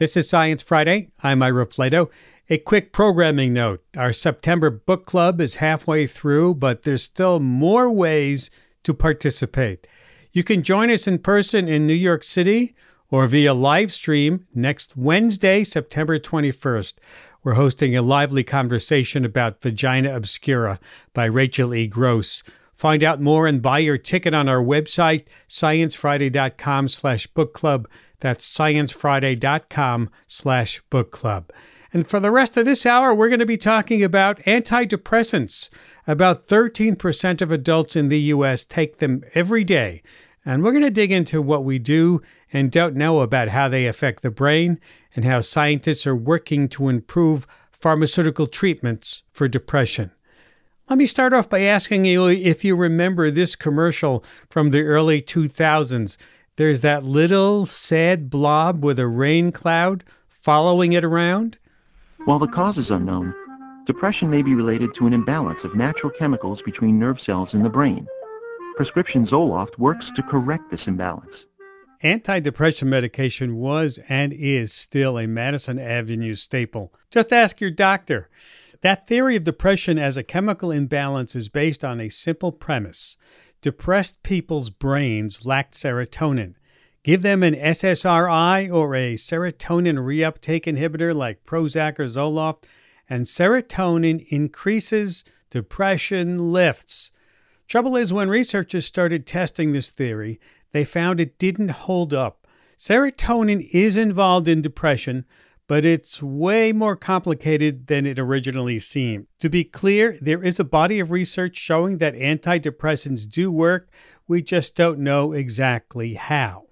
This is Science Friday. I'm Ira Flatow. A quick programming note our September book club is halfway through, but there's still more ways to participate. You can join us in person in New York City or via live stream next Wednesday, September 21st. We're hosting a lively conversation about Vagina Obscura by Rachel E. Gross. Find out more and buy your ticket on our website, sciencefriday.com slash book club. That's sciencefriday.com slash book club. And for the rest of this hour, we're going to be talking about antidepressants. About 13% of adults in the U.S. take them every day. And we're going to dig into what we do and don't know about how they affect the brain and how scientists are working to improve pharmaceutical treatments for depression. Let me start off by asking you if you remember this commercial from the early 2000s. There's that little sad blob with a rain cloud following it around. While the cause is unknown, depression may be related to an imbalance of natural chemicals between nerve cells in the brain. Prescription Zoloft works to correct this imbalance. Antidepressant medication was and is still a Madison Avenue staple. Just ask your doctor. That theory of depression as a chemical imbalance is based on a simple premise. Depressed people's brains lacked serotonin. Give them an SSRI or a serotonin reuptake inhibitor like Prozac or Zoloft, and serotonin increases, depression lifts. Trouble is, when researchers started testing this theory, they found it didn't hold up. Serotonin is involved in depression, but it's way more complicated than it originally seemed. To be clear, there is a body of research showing that antidepressants do work, we just don't know exactly how.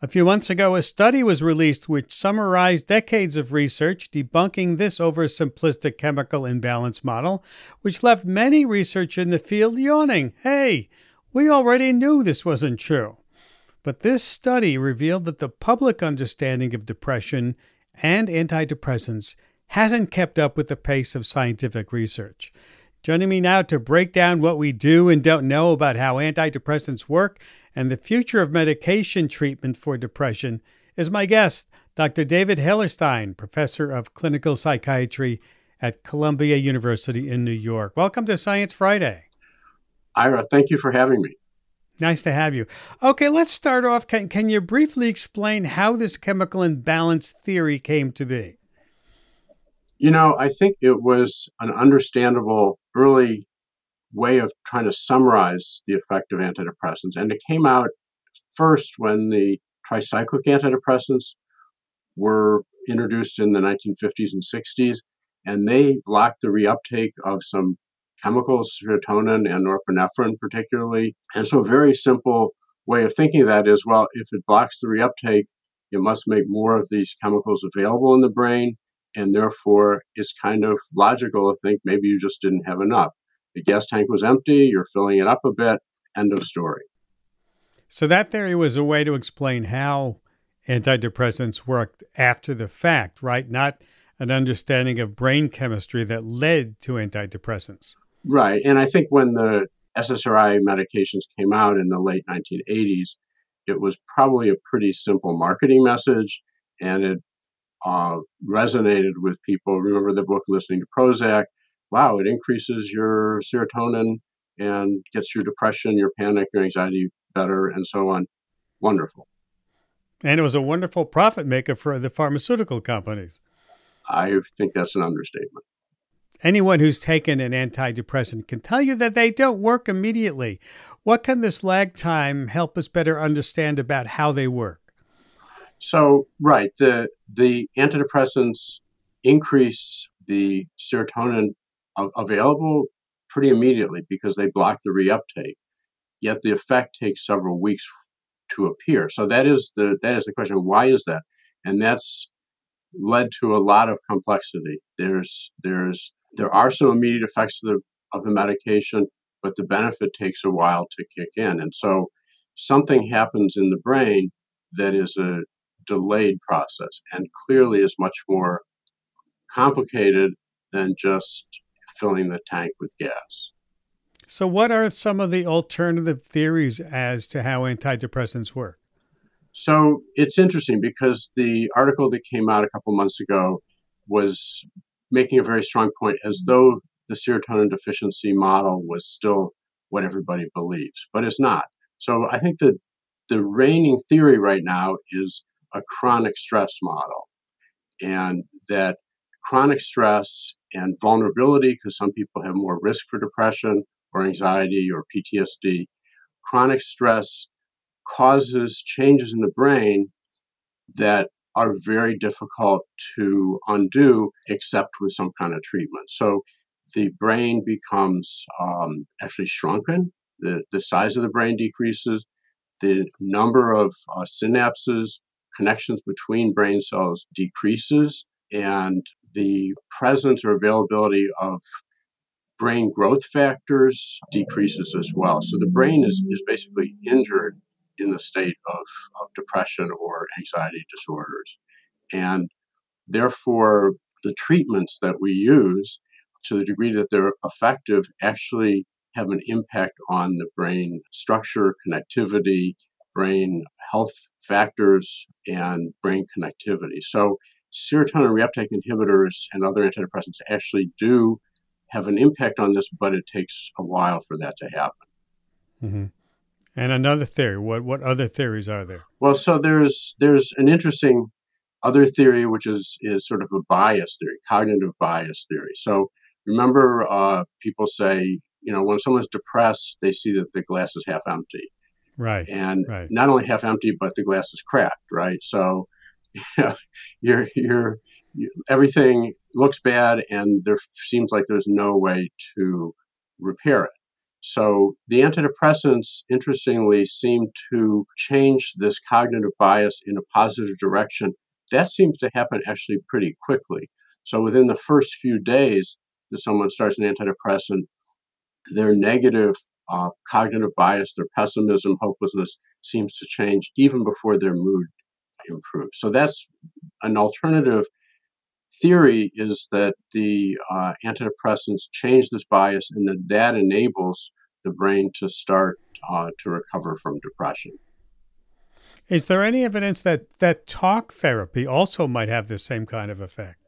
A few months ago, a study was released which summarized decades of research debunking this oversimplistic chemical imbalance model, which left many researchers in the field yawning. Hey, we already knew this wasn't true. But this study revealed that the public understanding of depression and antidepressants hasn't kept up with the pace of scientific research. Joining me now to break down what we do and don't know about how antidepressants work and the future of medication treatment for depression is my guest, Dr. David Hellerstein, professor of clinical psychiatry at Columbia University in New York. Welcome to Science Friday. Ira, thank you for having me. Nice to have you. Okay, let's start off. Can, can you briefly explain how this chemical imbalance theory came to be? You know, I think it was an understandable early way of trying to summarize the effect of antidepressants. And it came out first when the tricyclic antidepressants were introduced in the 1950s and 60s, and they blocked the reuptake of some chemicals, serotonin and norepinephrine, particularly. And so, a very simple way of thinking of that is well, if it blocks the reuptake, it must make more of these chemicals available in the brain. And therefore, it's kind of logical to think maybe you just didn't have enough. The gas tank was empty, you're filling it up a bit, end of story. So, that theory was a way to explain how antidepressants worked after the fact, right? Not an understanding of brain chemistry that led to antidepressants. Right. And I think when the SSRI medications came out in the late 1980s, it was probably a pretty simple marketing message and it uh, resonated with people. Remember the book Listening to Prozac? Wow, it increases your serotonin and gets your depression, your panic, your anxiety better, and so on. Wonderful. And it was a wonderful profit maker for the pharmaceutical companies. I think that's an understatement. Anyone who's taken an antidepressant can tell you that they don't work immediately. What can this lag time help us better understand about how they work? So, right, the the antidepressants increase the serotonin available pretty immediately because they block the reuptake. Yet the effect takes several weeks to appear. So that is the that is the question. Why is that? And that's led to a lot of complexity. There's there's there are some immediate effects of the of the medication, but the benefit takes a while to kick in. And so something happens in the brain that is a delayed process and clearly is much more complicated than just filling the tank with gas. So, what are some of the alternative theories as to how antidepressants work? So it's interesting because the article that came out a couple months ago was making a very strong point as mm-hmm. though the serotonin deficiency model was still what everybody believes, but it's not. So I think that the reigning theory right now is a chronic stress model, and that chronic stress and vulnerability, because some people have more risk for depression or anxiety or PTSD, chronic stress causes changes in the brain that are very difficult to undo except with some kind of treatment. So the brain becomes um, actually shrunken, the, the size of the brain decreases, the number of uh, synapses, connections between brain cells decreases, and the presence or availability of brain growth factors decreases as well. So the brain is, is basically injured in the state of, of depression or anxiety disorders. And therefore, the treatments that we use, to the degree that they're effective, actually have an impact on the brain structure, connectivity, brain health factors, and brain connectivity. So, serotonin reuptake inhibitors and other antidepressants actually do have an impact on this, but it takes a while for that to happen. Mm-hmm. And another theory. What what other theories are there? Well, so there's there's an interesting other theory, which is is sort of a bias theory, cognitive bias theory. So remember, uh, people say, you know, when someone's depressed, they see that the glass is half empty. Right. And right. not only half empty, but the glass is cracked. Right. So yeah, you're you're you, everything looks bad, and there seems like there's no way to repair it. So the antidepressants, interestingly, seem to change this cognitive bias in a positive direction. That seems to happen actually pretty quickly. So within the first few days that someone starts an antidepressant, their negative uh, cognitive bias, their pessimism, hopelessness seems to change even before their mood improves. So that's an alternative theory is that the uh, antidepressants change this bias and that that enables the brain to start uh, to recover from depression. Is there any evidence that, that talk therapy also might have the same kind of effect?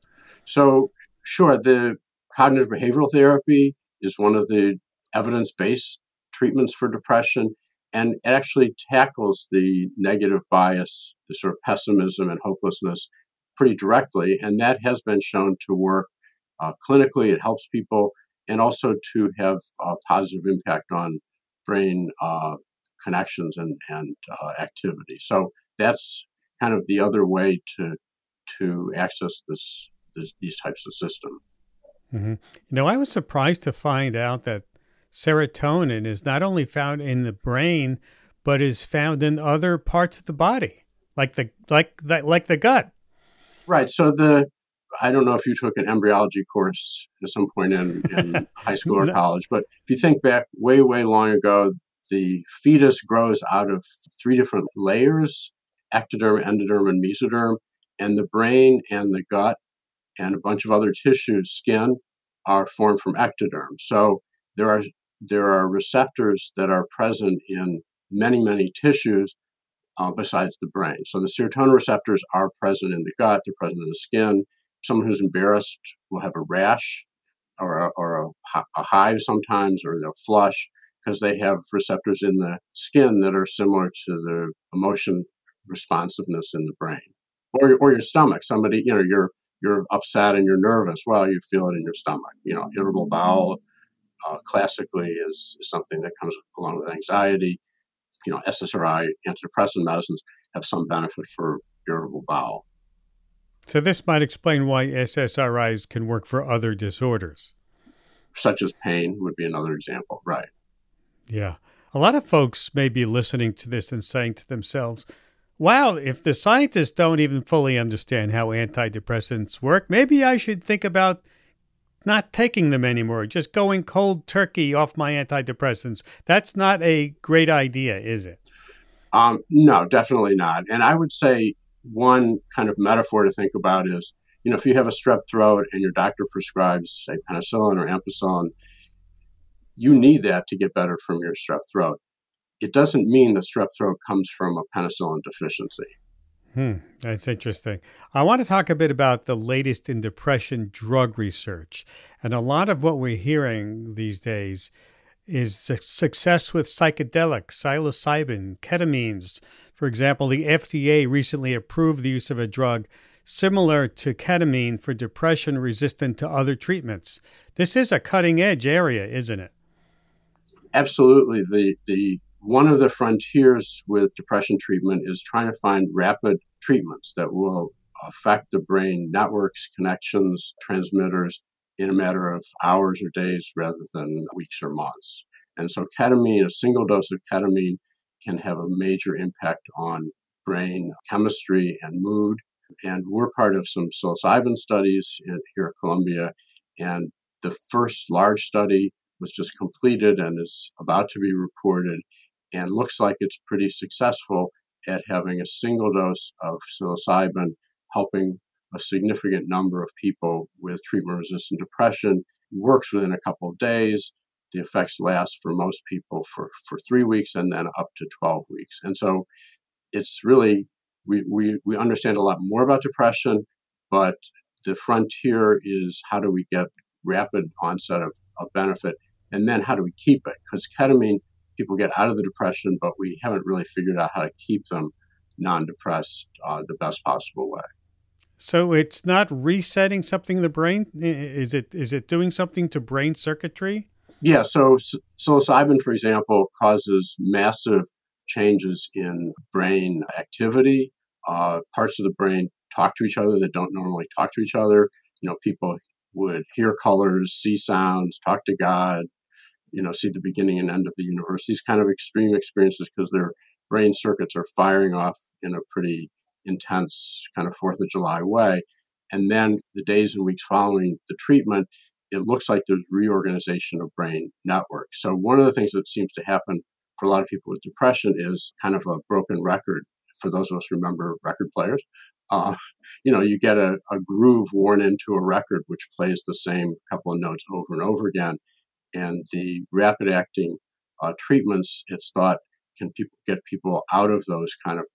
So, sure, the cognitive behavioral therapy is one of the evidence based treatments for depression, and it actually tackles the negative bias, the sort of pessimism and hopelessness pretty directly, and that has been shown to work uh, clinically. It helps people, and also to have a positive impact on brain uh, connections and and uh, activity. So that's kind of the other way to to access this, this these types of system. Mm-hmm. You know, I was surprised to find out that serotonin is not only found in the brain, but is found in other parts of the body, like the like the, like the gut. Right. So the I don't know if you took an embryology course at some point in, in high school or college, but if you think back way, way long ago, the fetus grows out of three different layers ectoderm, endoderm, and mesoderm. And the brain and the gut and a bunch of other tissues, skin, are formed from ectoderm. So there are there are receptors that are present in many, many tissues uh, besides the brain. So the serotonin receptors are present in the gut, they're present in the skin. Someone who's embarrassed will have a rash or a, or a, a hive sometimes, or they'll flush because they have receptors in the skin that are similar to the emotion responsiveness in the brain. Or, or your stomach. Somebody, you know, you're you're upset and you're nervous. Well, you feel it in your stomach. You know, irritable bowel uh, classically is, is something that comes along with anxiety you know, SSRI antidepressant medicines have some benefit for irritable bowel. So this might explain why SSRIs can work for other disorders. Such as pain would be another example, right? Yeah. A lot of folks may be listening to this and saying to themselves, wow, if the scientists don't even fully understand how antidepressants work, maybe I should think about not taking them anymore, just going cold turkey off my antidepressants. That's not a great idea, is it? Um, no, definitely not. And I would say one kind of metaphor to think about is, you know, if you have a strep throat and your doctor prescribes, say, penicillin or ampicillin, you need that to get better from your strep throat. it doesn't mean the strep throat comes from a penicillin deficiency. Hmm, that's interesting. I want to talk a bit about the latest in depression drug research. And a lot of what we're hearing these days is success with psychedelics, psilocybin, ketamines. For example, the FDA recently approved the use of a drug similar to ketamine for depression resistant to other treatments. This is a cutting edge area, isn't it? Absolutely. The, the one of the frontiers with depression treatment is trying to find rapid treatments that will affect the brain networks, connections, transmitters in a matter of hours or days rather than weeks or months. And so, ketamine, a single dose of ketamine, can have a major impact on brain chemistry and mood. And we're part of some psilocybin studies here at Columbia. And the first large study was just completed and is about to be reported and looks like it's pretty successful at having a single dose of psilocybin helping a significant number of people with treatment resistant depression. Works within a couple of days. The effects last for most people for, for three weeks and then up to 12 weeks. And so it's really, we, we, we understand a lot more about depression, but the frontier is how do we get rapid onset of, of benefit and then how do we keep it? Because ketamine people get out of the depression, but we haven't really figured out how to keep them non depressed uh, the best possible way. So it's not resetting something in the brain. Is it? Is it doing something to brain circuitry? Yeah. So psilocybin, for example, causes massive changes in brain activity. Uh, parts of the brain talk to each other that don't normally talk to each other. You know, people would hear colors, see sounds, talk to God, you know, see the beginning and end of the universe. These kind of extreme experiences because their brain circuits are firing off in a pretty intense kind of Fourth of July way. And then the days and weeks following the treatment, it looks like there's reorganization of brain networks. So one of the things that seems to happen for a lot of people with depression is kind of a broken record. For those of us who remember record players, uh, you know, you get a, a groove worn into a record which plays the same couple of notes over and over again and the rapid acting uh, treatments, it's thought, can people get people out of those kind of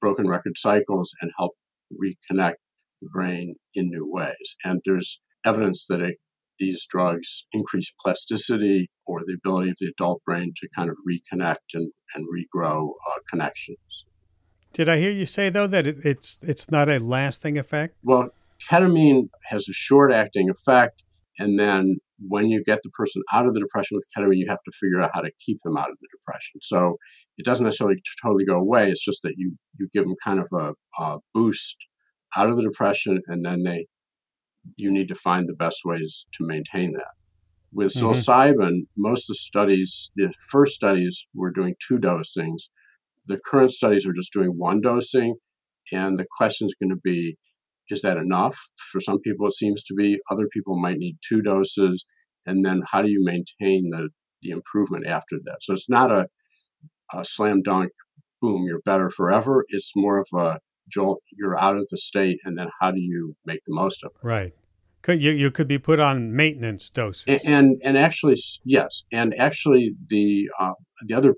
broken record cycles and help reconnect the brain in new ways. And there's evidence that it, these drugs increase plasticity or the ability of the adult brain to kind of reconnect and, and regrow uh, connections. Did I hear you say though that it, it's it's not a lasting effect? Well, ketamine has a short acting effect, and then when you get the person out of the depression with ketamine, you have to figure out how to keep them out of the depression. So it doesn't necessarily totally go away. It's just that you you give them kind of a, a boost out of the depression, and then they you need to find the best ways to maintain that. With mm-hmm. psilocybin, most of the studies, the first studies were doing two dosings. The current studies are just doing one dosing, and the question is going to be is that enough? For some people, it seems to be. Other people might need two doses. And then how do you maintain the, the improvement after that? So it's not a, a slam dunk, boom, you're better forever. It's more of a jolt, you're out of the state. And then how do you make the most of it? Right. Could you, you could be put on maintenance doses. And, and, and actually, yes. And actually, the, uh, the other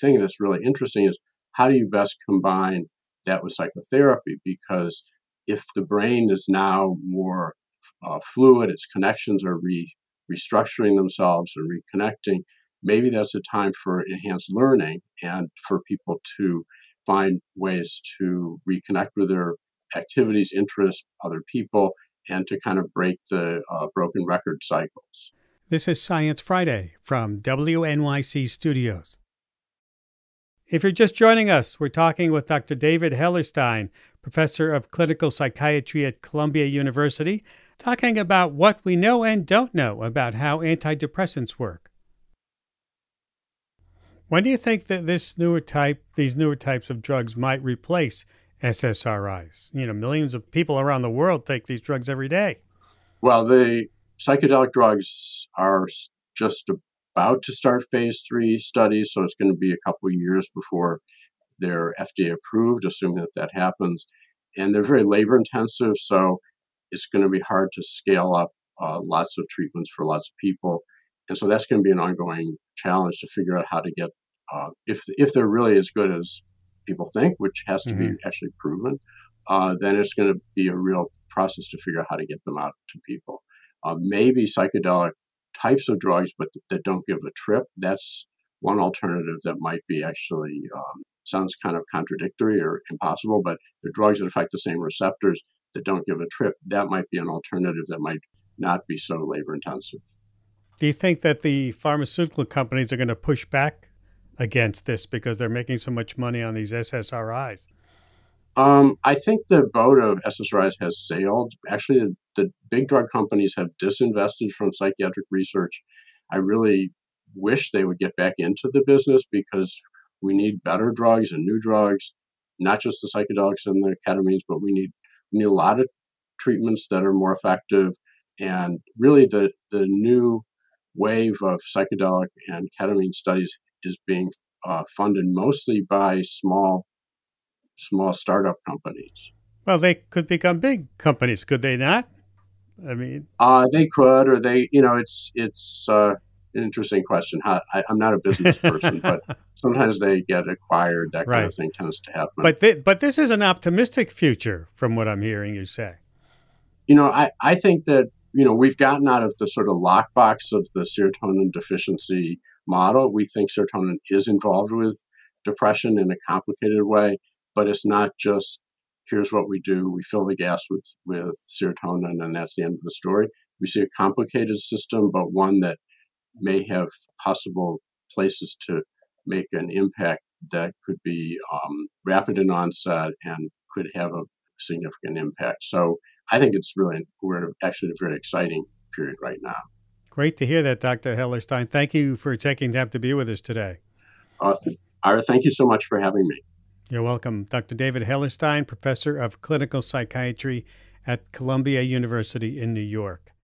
thing that's really interesting is how do you best combine that with psychotherapy? Because if the brain is now more uh, fluid, its connections are re- restructuring themselves and reconnecting, maybe that's a time for enhanced learning and for people to find ways to reconnect with their activities, interests, other people, and to kind of break the uh, broken record cycles. This is Science Friday from WNYC Studios. If you're just joining us, we're talking with Dr. David Hellerstein, professor of clinical psychiatry at Columbia University, talking about what we know and don't know about how antidepressants work. When do you think that this newer type, these newer types of drugs might replace SSRIs? You know, millions of people around the world take these drugs every day. Well, the psychedelic drugs are just about to start phase three studies, so it's going to be a couple of years before they're FDA approved, assuming that that happens. And they're very labor intensive, so it's going to be hard to scale up uh, lots of treatments for lots of people. And so that's going to be an ongoing challenge to figure out how to get uh, if if they're really as good as people think, which has to mm-hmm. be actually proven, uh, then it's going to be a real process to figure out how to get them out to people. Uh, maybe psychedelic types of drugs, but that don't give a trip. That's one alternative that might be actually um, sounds kind of contradictory or impossible, but the drugs that affect the same receptors that don't give a trip, that might be an alternative that might not be so labor intensive. Do you think that the pharmaceutical companies are going to push back against this because they're making so much money on these SSRIs? Um, I think the boat of SSRIs has sailed. Actually, the, the big drug companies have disinvested from psychiatric research. I really wish they would get back into the business because we need better drugs and new drugs, not just the psychedelics and the ketamines, but we need we need a lot of treatments that are more effective. And really, the the new wave of psychedelic and ketamine studies is being uh, funded mostly by small small startup companies. Well, they could become big companies, could they not? I mean, uh, they could, or they, you know, it's it's uh, an interesting question. How, I, am not a business person, but sometimes they get acquired. That kind right. of thing tends to happen. But th- but this is an optimistic future, from what I'm hearing you say. You know, I I think that you know we've gotten out of the sort of lockbox of the serotonin deficiency model. We think serotonin is involved with depression in a complicated way, but it's not just here's what we do. We fill the gas with, with serotonin, and that's the end of the story. We see a complicated system, but one that may have possible places to make an impact that could be um, rapid in onset and could have a significant impact. So I think it's really, we're actually in a very exciting period right now. Great to hear that, Dr. Hellerstein. Thank you for taking time to be with us today. Uh, Ira, thank you so much for having me. You're welcome. Dr. David Hellerstein, professor of clinical psychiatry at Columbia University in New York.